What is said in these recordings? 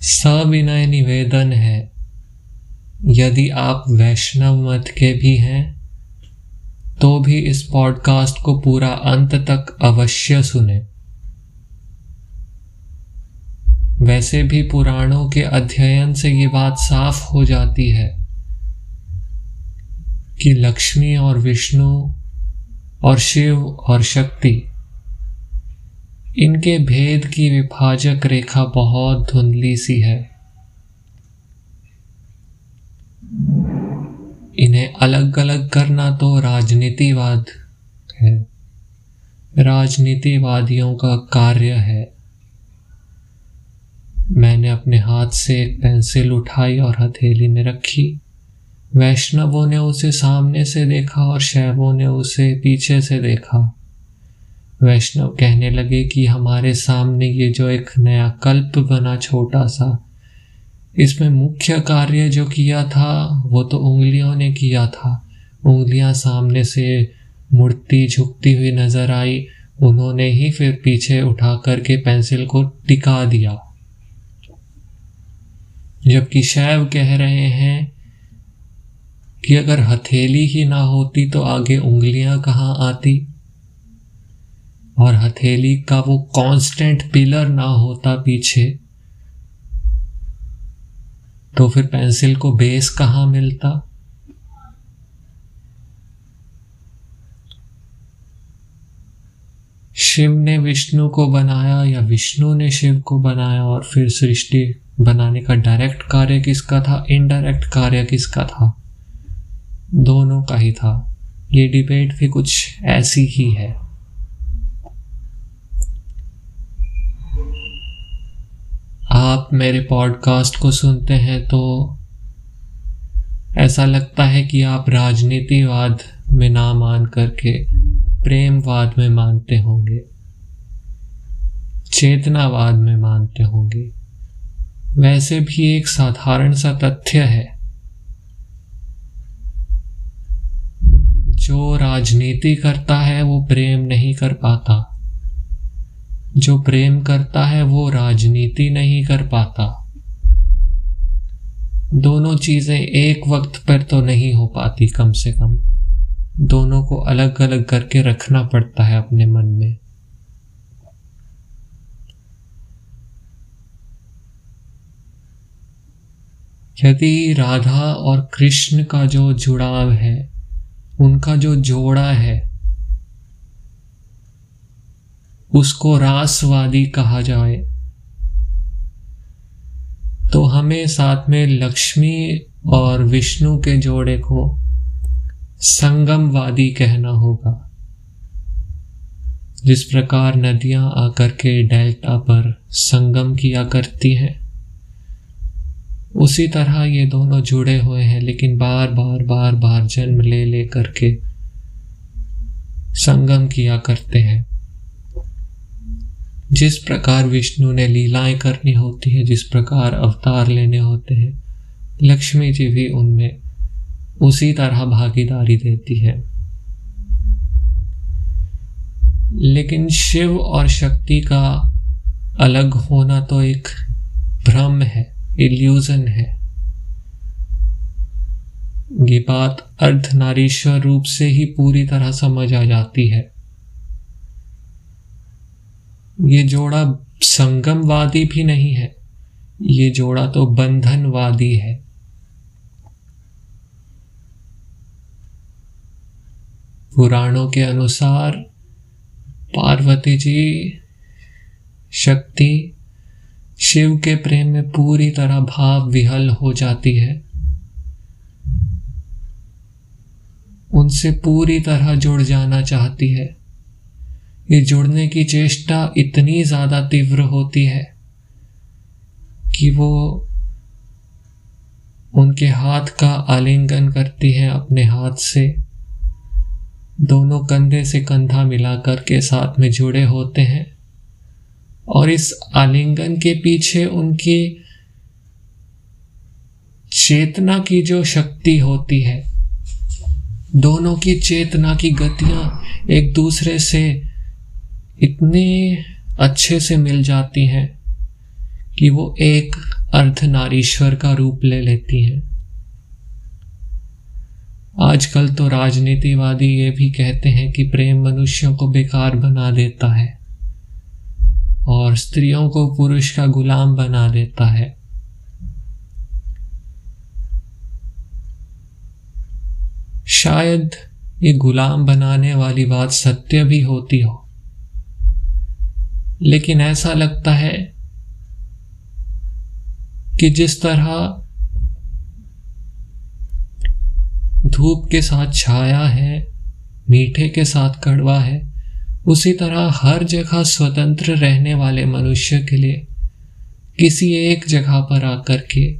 सविनय निवेदन है, यदि आप वैष्णव मत के भी हैं तो भी इस पॉडकास्ट को पूरा अंत तक अवश्य सुने। वैसे भी पुराणों के अध्ययन से ये बात साफ़ हो जाती है कि लक्ष्मी और विष्णु और शिव और शक्ति इनके भेद की विभाजक रेखा बहुत धुंधली सी है। इन्हें अलग अलग करना तो राजनीतिवाद है। राजनीतिवादियों का कार्य है। मैंने अपने हाथ से एक पेंसिल उठाई और हथेली में रखी। वैष्णवों ने उसे सामने से देखा और शैवों ने उसे पीछे से देखा। वैष्णव कहने लगे कि हमारे सामने ये जो एक नया कल्प बना छोटा सा, इसमें मुख्य कार्य जो किया था, वो तो उंगलियों ने किया था। उंगलियाँ सामने से मुड़ती झुकती हुई नज़र आई। उन्होंने ही फिर पीछे उठा करके पेंसिल को टिका दिया। जबकि शैव कह रहे हैं कि अगर हथेली ही ना होती तो आगे उंगलियाँ कहाँ आती? और हथेली का वो कांस्टेंट पिलर ना होता पीछे तो फिर पेंसिल को बेस कहाँ मिलता? शिव ने विष्णु को बनाया या विष्णु ने शिव को बनाया और फिर सृष्टि बनाने का डायरेक्ट कार्य किसका था? इनडायरेक्ट कार्य किसका था? दोनों का ही था। ये डिबेट भी कुछ ऐसी ही है। आप मेरे पॉडकास्ट को सुनते हैं तो ऐसा लगता है कि आप राजनीतिवाद में ना मान करके प्रेमवाद में मानते होंगे, चेतनावाद में मानते होंगे। वैसे भी एक साधारण सा तथ्य है, जो राजनीति करता है वो प्रेम नहीं कर पाता। जो प्रेम करता है, वो राजनीति नहीं कर पाता। दोनों चीज़ें एक वक्त पर तो नहीं हो पाती कम से कम। दोनों को अलग अलग करके रखना पड़ता है अपने मन में। यदि राधा और कृष्ण का जो जुड़ाव है, उनका जो जोड़ा है उसको रासवादी कहा जाए। तो हमें साथ में लक्ष्मी और विष्णु के जोड़े को संगमवादी कहना होगा। जिस प्रकार नदियाँ आकर के डेल्टा पर संगम किया करती हैं, उसी तरह ये दोनों जुड़े हुए हैं, लेकिन बार बार बार बार जन्म ले ले करके संगम किया करते हैं। जिस प्रकार विष्णु ने लीलाएँ करनी होती है, जिस प्रकार अवतार लेने होते हैं, लक्ष्मी जी भी उनमें उसी तरह भागीदारी देती है। लेकिन शिव और शक्ति का अलग होना तो एक भ्रम है इल्यूजन है। ये बात अर्धनारीश्वर रूप से ही पूरी तरह समझ आ जाती है। ये जोड़ा संगमवादी भी नहीं है, ये जोड़ा तो बंधनवादी है। पुराणों के अनुसार पार्वती जी, शक्ति शिव के प्रेम में पूरी तरह भाव विहल हो जाती है। उनसे पूरी तरह जुड़ जाना चाहती है। ये जुड़ने की चेष्टा इतनी ज़्यादा तीव्र होती है कि वो उनके हाथ का आलिंगन करती है अपने हाथ से। दोनों कंधे से कंधा मिलाकर के साथ में जुड़े होते हैं और इस आलिंगन के पीछे उनकी चेतना की जो शक्ति होती है, दोनों की चेतना की गतियाँ एक दूसरे से इतनी अच्छे से मिल जाती हैं कि वो एक अर्धनारीश्वर का रूप ले लेती हैं। आजकल तो राजनीतिवादी ये भी कहते हैं कि प्रेम मनुष्यों को बेकार बना देता है और स्त्रियों को पुरुष का गुलाम बना देता है। शायद ये गुलाम बनाने वाली बात सत्य भी होती हो। लेकिन ऐसा लगता है कि जिस तरह धूप के साथ छाया है, मीठे के साथ कड़वा है, उसी तरह हर जगह स्वतंत्र रहने वाले मनुष्य के लिए किसी एक जगह पर आकर के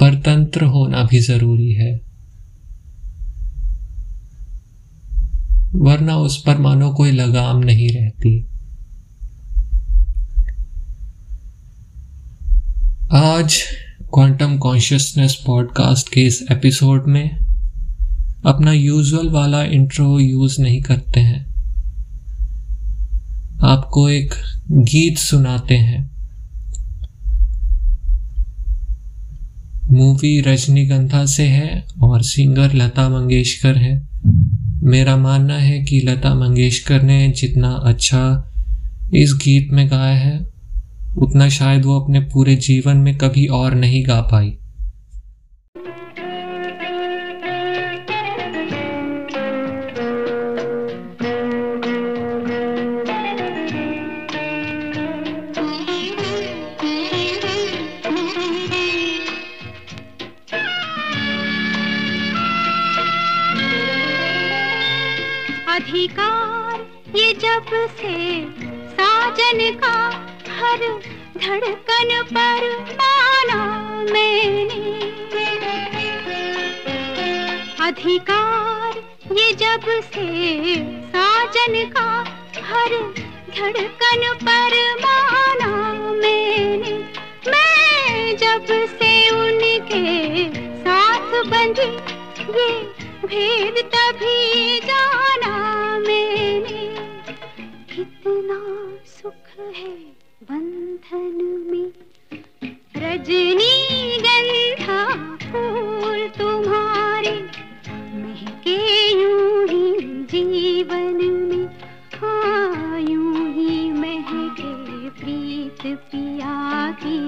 परतंत्र होना भी ज़रूरी है। वरना उस पर मानो कोई लगाम नहीं रहती। आज क्वांटम कॉन्शियसनेस पॉडकास्ट के इस एपिसोड में अपना यूजुअल वाला इंट्रो यूज़ नहीं करते हैं। आपको एक गीत सुनाते हैं। मूवी रजनीगंधा से है और सिंगर लता मंगेशकर है। मेरा मानना है कि लता मंगेशकर ने जितना अच्छा इस गीत में गाया है उतना शायद वो अपने पूरे जीवन में कभी और नहीं गा पाई। अधिकार ये जब से साजन का हर धड़कन पर माना मैंने। अधिकार ये जब से साजन का हर धड़कन पर माना मैंने। मैं जब से उनके साथ बंधी ये भेद तभी जाना मैंने। कितना सुख है बंधन में रजनी गंधा फूल तुम्हारे, महके यूँ ही जीवन में। हाँ यूँ ही महके प्रीत पिया की।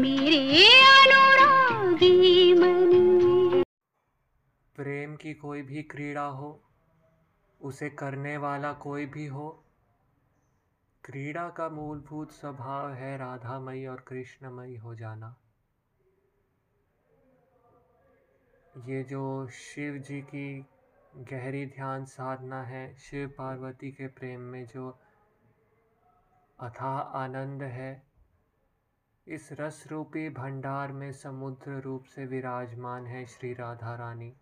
मेरे अनुरागी मन प्रेम की कोई भी क्रीड़ा हो, उसे करने वाला कोई भी हो क्रीड़ा का मूलभूत स्वभाव है राधामयी और कृष्णमयी हो जाना। ये जो शिव जी की गहरी ध्यान साधना है, शिव पार्वती के प्रेम में जो अथाह आनंद है, इस रस रूपी भंडार में समुद्र रूप से विराजमान है श्री राधा रानी।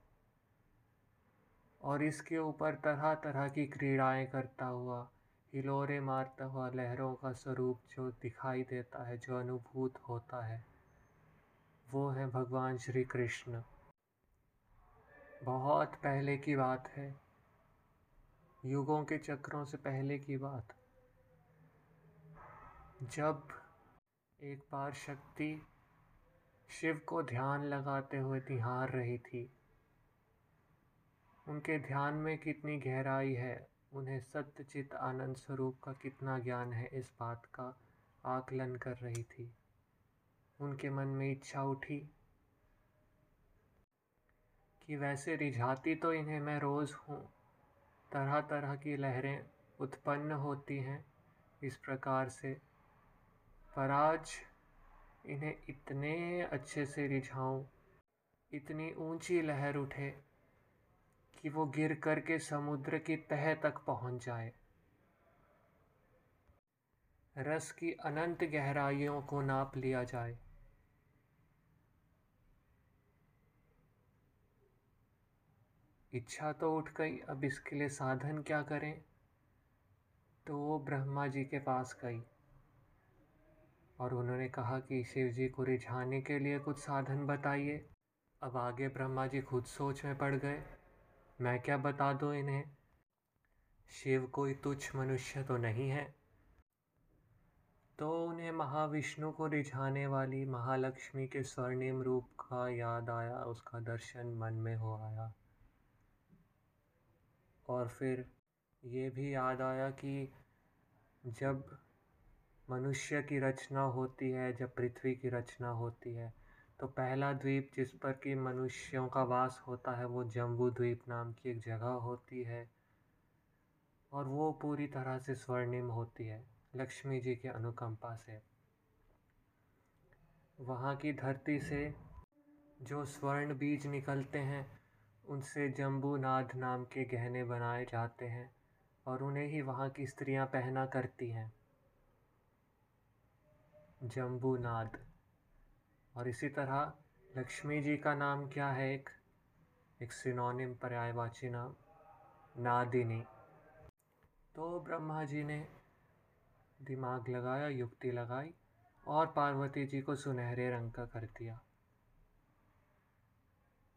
और इसके ऊपर तरह तरह की क्रीड़ाएँ करता हुआ हिलोरे मारता हुआ लहरों का स्वरूप जो दिखाई देता है, जो अनुभूत होता है, वो है भगवान श्री कृष्ण। बहुत पहले की बात है। युगों के चक्रों से पहले की बात। जब एक बार शक्ति शिव को ध्यान लगाते हुए निहार रही थी, उनके ध्यान में कितनी गहराई है। उन्हें सत्य सत्यचित आनंद स्वरूप का कितना ज्ञान है इस बात का आकलन कर रही थी। उनके मन में इच्छा उठी कि वैसे रिझाती तो इन्हें मैं रोज़ हूँ। तरह तरह की लहरें उत्पन्न होती हैं इस प्रकार से। पर आज इन्हें इतने अच्छे से रिझाऊं, इतनी ऊँची लहर उठे कि वो गिर कर के समुद्र की तह तक पहुँच जाए। रस की अनंत गहराइयों को नाप लिया जाए। इच्छा तो उठ गई, अब इसके लिए साधन क्या करें? तो वो ब्रह्मा जी के पास गई और उन्होंने कहा कि शिव जी को रिझाने के लिए कुछ साधन बताइए। अब आगे ब्रह्मा जी खुद सोच में पड़ गए। मैं क्या बता दूँ इन्हें? शिव कोई तुच्छ मनुष्य तो नहीं है। तो उन्हें महाविष्णु को रिझाने वाली महालक्ष्मी के स्वर्णिम रूप का याद आया, उसका दर्शन मन में हो आया। और फिर ये भी याद आया कि जब मनुष्य की रचना होती है, जब पृथ्वी की रचना होती है तो पहला द्वीप जिस पर कि मनुष्यों का वास होता है, वो जम्बू द्वीप नाम की एक जगह होती है। और वो पूरी तरह से स्वर्णिम होती है, लक्ष्मी जी के अनुकंपा से। वहाँ की धरती से जो स्वर्ण बीज निकलते हैं, उनसे जम्बूनाद नाम के गहने बनाए जाते हैं और उन्हें ही वहाँ की स्त्रियाँ पहना करती हैं। जम्बूनाद। और इसी तरह लक्ष्मी जी का नाम क्या है? एक एक सिनोनिम पर्यायवाची नाम, नादिनी। तो ब्रह्मा जी ने दिमाग लगाया, युक्ति लगाई और पार्वती जी को सुनहरे रंग का कर दिया।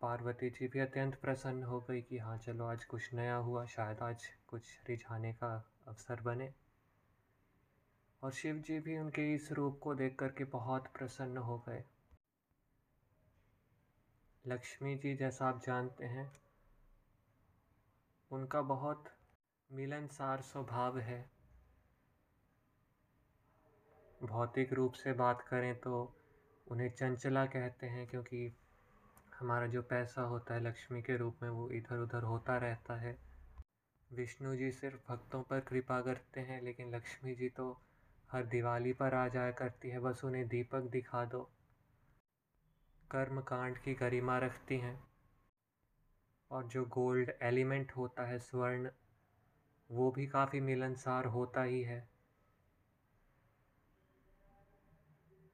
पार्वती जी भी अत्यंत प्रसन्न हो गई कि हाँ चलो आज कुछ नया हुआ, शायद आज कुछ रिझाने का अवसर बने। और शिव जी भी उनके इस रूप को देख करके बहुत प्रसन्न हो गए। लक्ष्मी जी जैसा आप जानते हैं, उनका बहुत मिलनसार स्वभाव है। भौतिक रूप से बात करें तो उन्हें चंचला कहते हैं क्योंकि हमारा जो पैसा होता है लक्ष्मी के रूप में वो इधर उधर होता रहता है। विष्णु जी सिर्फ़ भक्तों पर कृपा करते हैं, लेकिन लक्ष्मी जी तो हर दिवाली पर आ जाया करती है, बस उन्हें दीपक दिखा दो। कर्म कांड की गरिमा रखती हैं। और जो गोल्ड एलिमेंट होता है, स्वर्ण, वो भी काफ़ी मिलनसार होता ही है।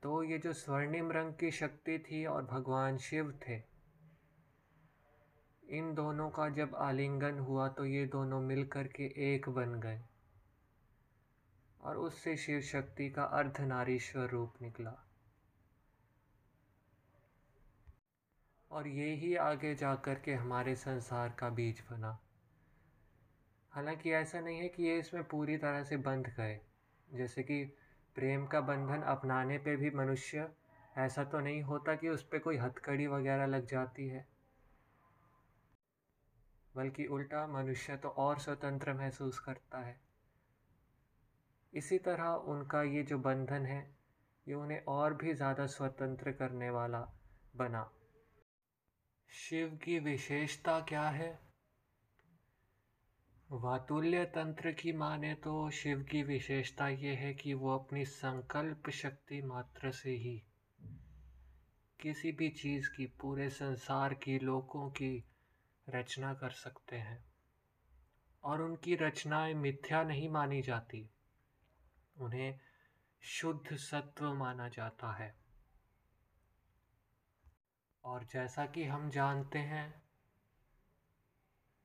तो ये जो स्वर्णिम रंग की शक्ति थी और भगवान शिव थे, इन दोनों का जब आलिंगन हुआ तो ये दोनों मिल कर के एक बन गए। और उससे शिव शक्ति का अर्धनारीश्वर रूप निकला। और ये ही आगे जा कर के हमारे संसार का बीज बना। हालाँकि ऐसा नहीं है कि ये इसमें पूरी तरह से बंध गए। जैसे कि प्रेम का बंधन अपनाने पे भी मनुष्य, ऐसा तो नहीं होता कि उस पर कोई हथकड़ी वगैरह लग जाती है। बल्कि उल्टा मनुष्य तो और स्वतंत्र महसूस करता है। इसी तरह उनका ये जो बंधन है, ये उन्हें और भी ज़्यादा स्वतंत्र करने वाला बना। शिव की विशेषता क्या है? वातुल्य तंत्र की माने तो शिव की विशेषता ये है कि वो अपनी संकल्प शक्ति मात्र से ही किसी भी चीज़ की, पूरे संसार की लोगों की रचना कर सकते हैं। और उनकी रचनाएँ मिथ्या नहीं मानी जाती, उन्हें शुद्ध सत्व माना जाता है। और जैसा कि हम जानते हैं,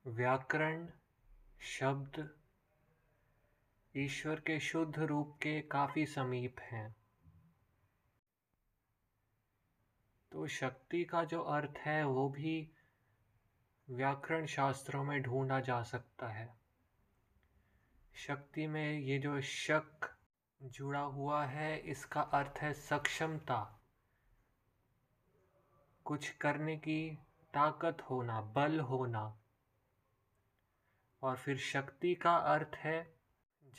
व्याकरण शब्द ईश्वर के शुद्ध रूप के काफ़ी समीप हैं। तो शक्ति का जो अर्थ है, वो भी व्याकरण शास्त्रों में ढूंढा जा सकता है। शक्ति में ये जो शक जुड़ा हुआ है, इसका अर्थ है सक्षमता। कुछ करने की ताकत होना, बल होना। और फिर शक्ति का अर्थ है,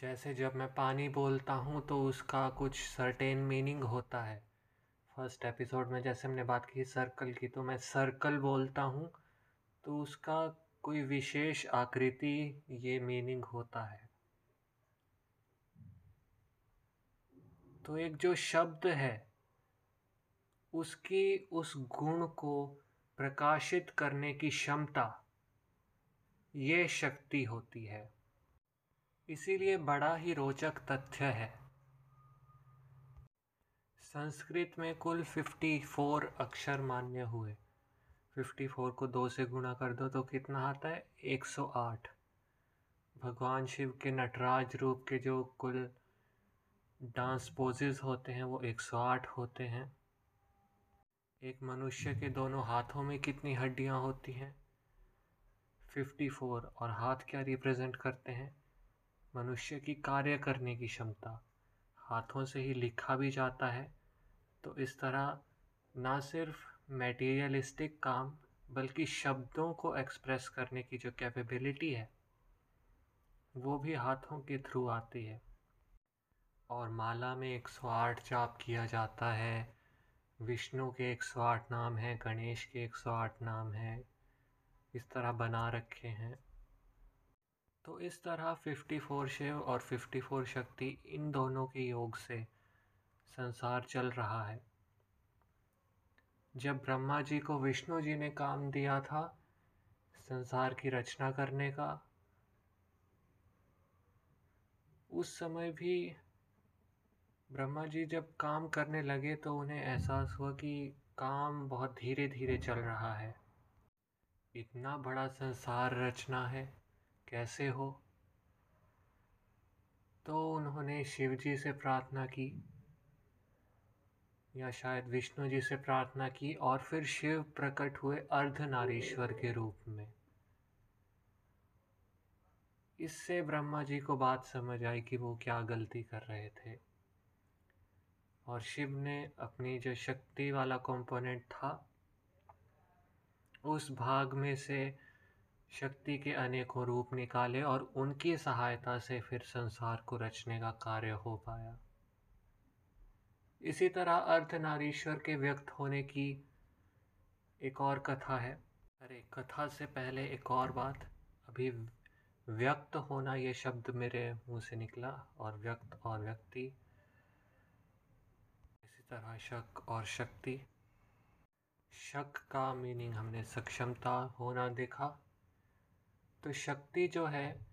जैसे जब मैं पानी बोलता हूँ तो उसका कुछ सर्टेन मीनिंग होता है। फ़र्स्ट एपिसोड में जैसे हमने बात की सर्कल की तो मैं सर्कल बोलता हूँ तो उसका कोई विशेष आकृति, ये मीनिंग होता है। तो एक जो शब्द है उसकी उस गुण को प्रकाशित करने की क्षमता, ये शक्ति होती है। इसीलिए बड़ा ही रोचक तथ्य है। संस्कृत में कुल 54 अक्षर मान्य हुए। 54 को दो से गुणा कर दो तो कितना आता है? 108 भगवान शिव के नटराज रूप के जो कुल डांस पोजेस होते हैं, वो 108 होते हैं। एक मनुष्य के दोनों हाथों में कितनी हड्डियाँ होती हैं? फिफ्टी फोर और हाथ क्या रिप्रेजेंट करते हैं? मनुष्य की कार्य करने की क्षमता। हाथों से ही लिखा भी जाता है। तो इस तरह ना सिर्फ़ मेटीरियलिस्टिक काम, बल्कि शब्दों को एक्सप्रेस करने की जो कैपेबिलिटी है, वो भी हाथों के थ्रू आती है। और माला में एक सौ आठ जाप किया जाता है। विष्णु के एक सौ आठ नाम हैं, गणेश के एक सौ आठ नाम हैं, इस तरह बना रखे हैं। तो इस तरह फिफ्टी फोर शिव और फिफ्टी फोर शक्ति इन दोनों के योग से संसार चल रहा है। जब ब्रह्मा जी को विष्णु जी ने काम दिया था संसार की रचना करने का, उस समय भी ब्रह्मा जी जब काम करने लगे तो उन्हें एहसास हुआ कि काम बहुत धीरे धीरे चल रहा है। इतना बड़ा संसार रचना है, कैसे हो? तो उन्होंने शिव जी से प्रार्थना की, या शायद विष्णु जी से प्रार्थना की, और फिर शिव प्रकट हुए अर्धनारीश्वर के रूप में। इससे ब्रह्मा जी को बात समझ आई कि वो क्या गलती कर रहे थे। और शिव ने अपनी जो शक्ति वाला कंपोनेंट था, उस भाग में से शक्ति के अनेकों रूप निकाले और उनकी सहायता से फिर संसार को रचने का कार्य हो पाया। इसी तरह अर्धनारीश्वर के व्यक्त होने की एक और कथा है। अरे, कथा से पहले एक और बात। अभी व्यक्त होना ये शब्द मेरे मुँह से निकला और व्यक्त और व्यक्ति तरह शक और शक्ति। शक का मीनिंग हमने सक्षमता होना देखा। तो शक्ति जो है,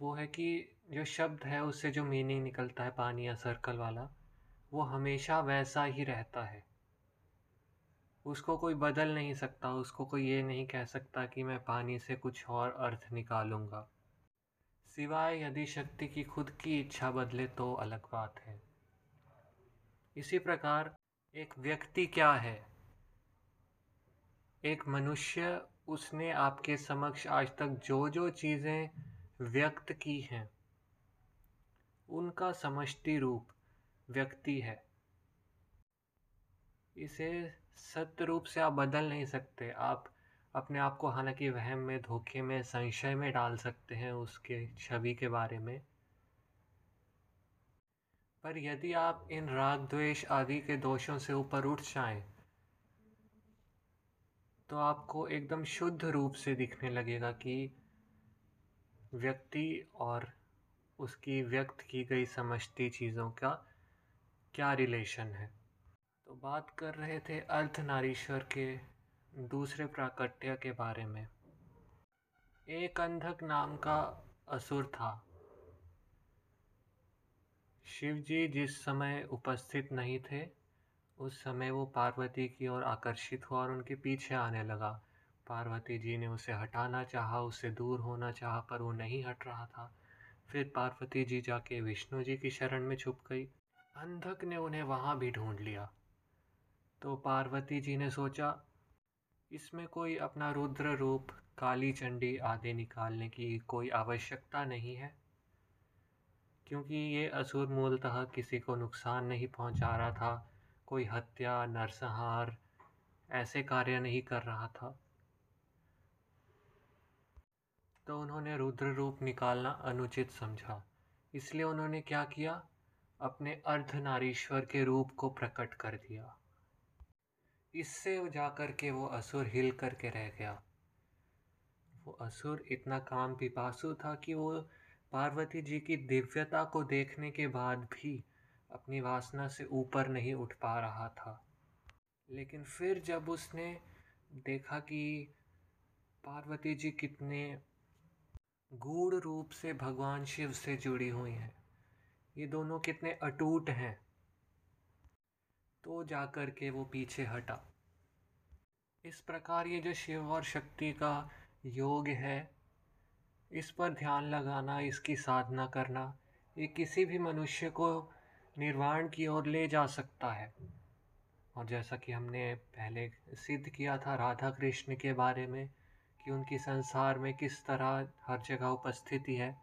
वो है कि जो शब्द है, उससे जो मीनिंग निकलता है पानी या सर्कल वाला, वो हमेशा वैसा ही रहता है। उसको कोई बदल नहीं सकता, उसको कोई ये नहीं कह सकता कि मैं पानी से कुछ और अर्थ निकालूँगा। सिवाय यदि शक्ति की खुद की इच्छा बदले तो अलग बात है। इसी प्रकार एक व्यक्ति क्या है? एक मनुष्य उसने आपके समक्ष आज तक जो जो चीज़ें व्यक्त की हैं, उनका समष्टि रूप व्यक्ति है। इसे सत्य रूप से आप बदल नहीं सकते। आप अपने आप को हालाँकि वहम में, धोखे में, संशय में डाल सकते हैं उसके छवि के बारे में। पर यदि आप इन राग द्वेष आदि के दोषों से ऊपर उठ जाएँ तो आपको एकदम शुद्ध रूप से दिखने लगेगा कि व्यक्ति और उसकी व्यक्त की गई समझती चीज़ों का क्या रिलेशन है। तो बात कर रहे थे अर्धनारीश्वर के दूसरे प्राकट्य के बारे में। एक अंधक नाम का असुर था। शिव जी जिस समय उपस्थित नहीं थे, उस समय वो पार्वती की ओर आकर्षित हुआ और उनके पीछे आने लगा। पार्वती जी ने उसे हटाना चाहा, उससे दूर होना चाहा, पर वो नहीं हट रहा था। फिर पार्वती जी जाके विष्णु जी की शरण में छुप गई। अंधक ने उन्हें वहाँ भी ढूंढ लिया। तो पार्वती जी ने सोचा, इसमें कोई अपना रुद्र रूप, काली चंडी आदि निकालने की कोई आवश्यकता नहीं है। क्योंकि ये असुर मूलतः किसी को नुकसान नहीं पहुँचा रहा था, कोई हत्या, नरसंहार, ऐसे कार्य नहीं कर रहा था। तो उन्होंने रुद्र रूप निकालना अनुचित समझा। इसलिए उन्होंने क्या किया? अपने अर्धनारीश्वर के रूप को प्रकट कर दिया। इससे जाकर के वो असुर हिल करके रह गया। वो असुर इतना काम पिपासु था कि वो पार्वती जी की दिव्यता को देखने के बाद भी अपनी वासना से ऊपर नहीं उठ पा रहा था। लेकिन फिर जब उसने देखा कि पार्वती जी कितने गूढ़ रूप से भगवान शिव से जुड़ी हुई हैं, ये दोनों कितने अटूट हैं तो जाकर के वो पीछे हटा। इस प्रकार ये जो शिव और शक्ति का योग है इस पर ध्यान लगाना, इसकी साधना करना, ये किसी भी मनुष्य को निर्वाण की ओर ले जा सकता है। और जैसा कि हमने पहले सिद्ध किया था राधा कृष्ण के बारे में कि उनकी संसार में किस तरह हर जगह उपस्थिति है,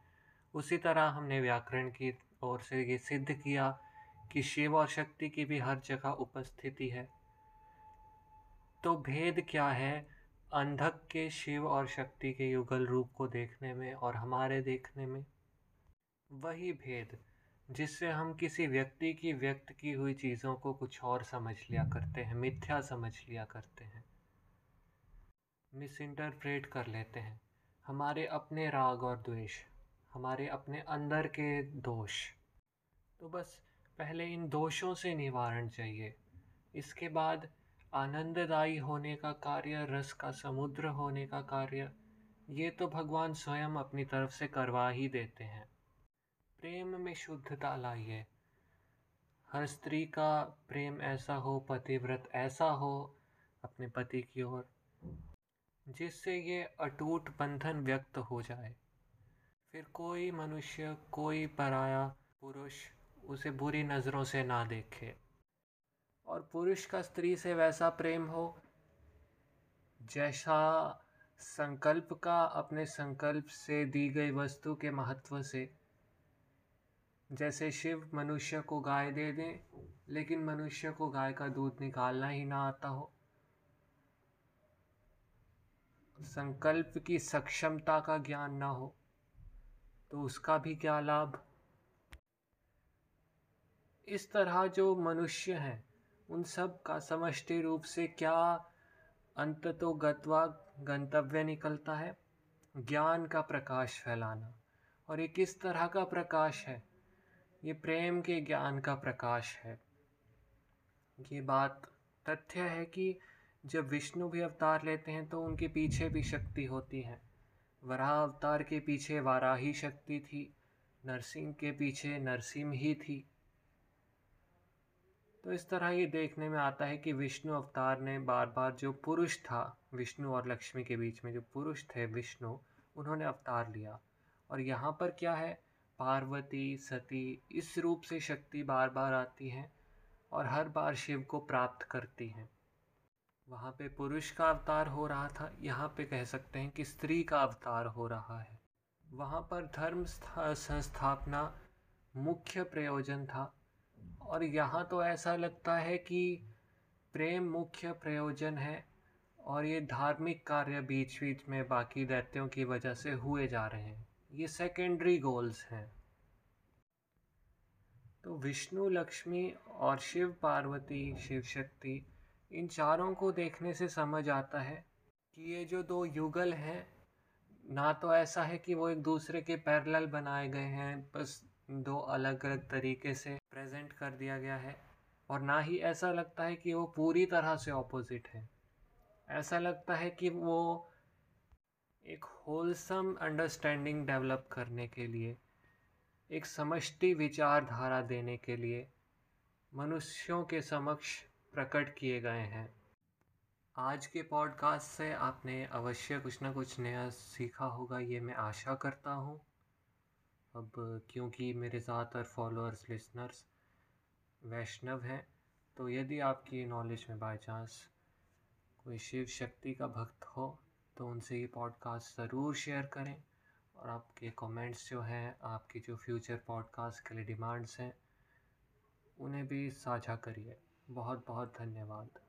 उसी तरह हमने व्याकरण की ओर से ये सिद्ध किया कि शिव और शक्ति की भी हर जगह उपस्थिति है। तो भेद क्या है? अंधक के शिव और शक्ति के युगल रूप को देखने में और हमारे देखने में वही भेद, जिससे हम किसी व्यक्ति की व्यक्त की हुई चीज़ों को कुछ और समझ लिया करते हैं, मिथ्या समझ लिया करते हैं। मिसइंटरप्रेट कर लेते हैं। हमारे अपने राग और द्वेष, हमारे अपने अंदर के दोष। तो बस, पहले इन दोषों से निवारण चाहिए। इसके बाद आनंददायी होने का कार्य, रस का समुद्र होने का कार्य, ये तो भगवान स्वयं अपनी तरफ़ से करवा ही देते हैं। प्रेम में शुद्धता लाइए। हर स्त्री का प्रेम ऐसा हो, पतिव्रत ऐसा हो, अपने पति की ओर, जिससे ये अटूट बंधन व्यक्त हो जाए। फिर कोई मनुष्य, कोई पराया पुरुष उसे बुरी नज़रों से ना देखे। और पुरुष का स्त्री से वैसा प्रेम हो, जैसा संकल्प का अपने संकल्प से दी गई वस्तु के महत्व से। जैसे शिव मनुष्य को गाय दे दें, लेकिन मनुष्य को गाय का दूध निकालना ही ना आता हो। संकल्प की सक्षमता का ज्ञान ना हो तो उसका भी क्या लाभ? इस तरह जो मनुष्य हैं उन सब का समष्टि रूप से क्या अंत तो गत्वा गंतव्य निकलता है? ज्ञान का प्रकाश फैलाना। और ये किस तरह का प्रकाश है? ये प्रेम के ज्ञान का प्रकाश है। ये बात तथ्य है कि जब विष्णु भी अवतार लेते हैं तो उनके पीछे भी शक्ति होती है। वराह अवतार के पीछे वाराही शक्ति थी, नरसिंह के पीछे नरसिंह ही थी। तो इस तरह ये देखने में आता है कि विष्णु अवतार ने बार बार जो पुरुष था, विष्णु और लक्ष्मी के बीच में जो पुरुष थे विष्णु, उन्होंने अवतार लिया। और यहाँ पर क्या है? पार्वती, सती इस रूप से शक्ति बार बार आती हैं और हर बार शिव को प्राप्त करती हैं। वहाँ पे पुरुष का अवतार हो रहा था, यहाँ पे कह सकते हैं कि स्त्री का अवतार हो रहा है। वहाँ पर धर्म संस्थापना मुख्य प्रयोजन था। और यहाँ तो ऐसा लगता है कि प्रेम मुख्य प्रयोजन है और ये धार्मिक कार्य बीच बीच में बाकी दैत्यों की वजह से हुए जा रहे हैं। ये सेकेंडरी गोल्स हैं। तो विष्णु, लक्ष्मी और शिव, पार्वती, शिव शक्ति, इन चारों को देखने से समझ आता है कि ये जो दो युगल हैं, ना तो ऐसा है कि वो एक दूसरे के पैरेलल बनाए गए हैं, बस दो अलग अलग तरीके से प्रेजेंट कर दिया गया है और ना ही ऐसा लगता है कि वो पूरी तरह से ऑपोजिट है। ऐसा लगता है कि वो एक होलसम अंडरस्टैंडिंग डेवलप करने के लिए, एक समष्टि विचारधारा देने के लिए मनुष्यों के समक्ष प्रकट किए गए हैं। आज के पॉडकास्ट से आपने अवश्य कुछ ना कुछ नया सीखा होगा, ये मैं आशा करता हूँ। अब क्योंकि मेरे ज़्यादातर फॉलोअर्स लिसनर्स वैष्णव हैं तो यदि आपकी नॉलेज में बाई चांस कोई शिव शक्ति का भक्त हो तो उनसे ये पॉडकास्ट ज़रूर शेयर करें और आपके कमेंट्स जो हैं, आपकी जो फ्यूचर पॉडकास्ट के लिए डिमांड्स हैं, उन्हें भी साझा करिए। बहुत बहुत धन्यवाद।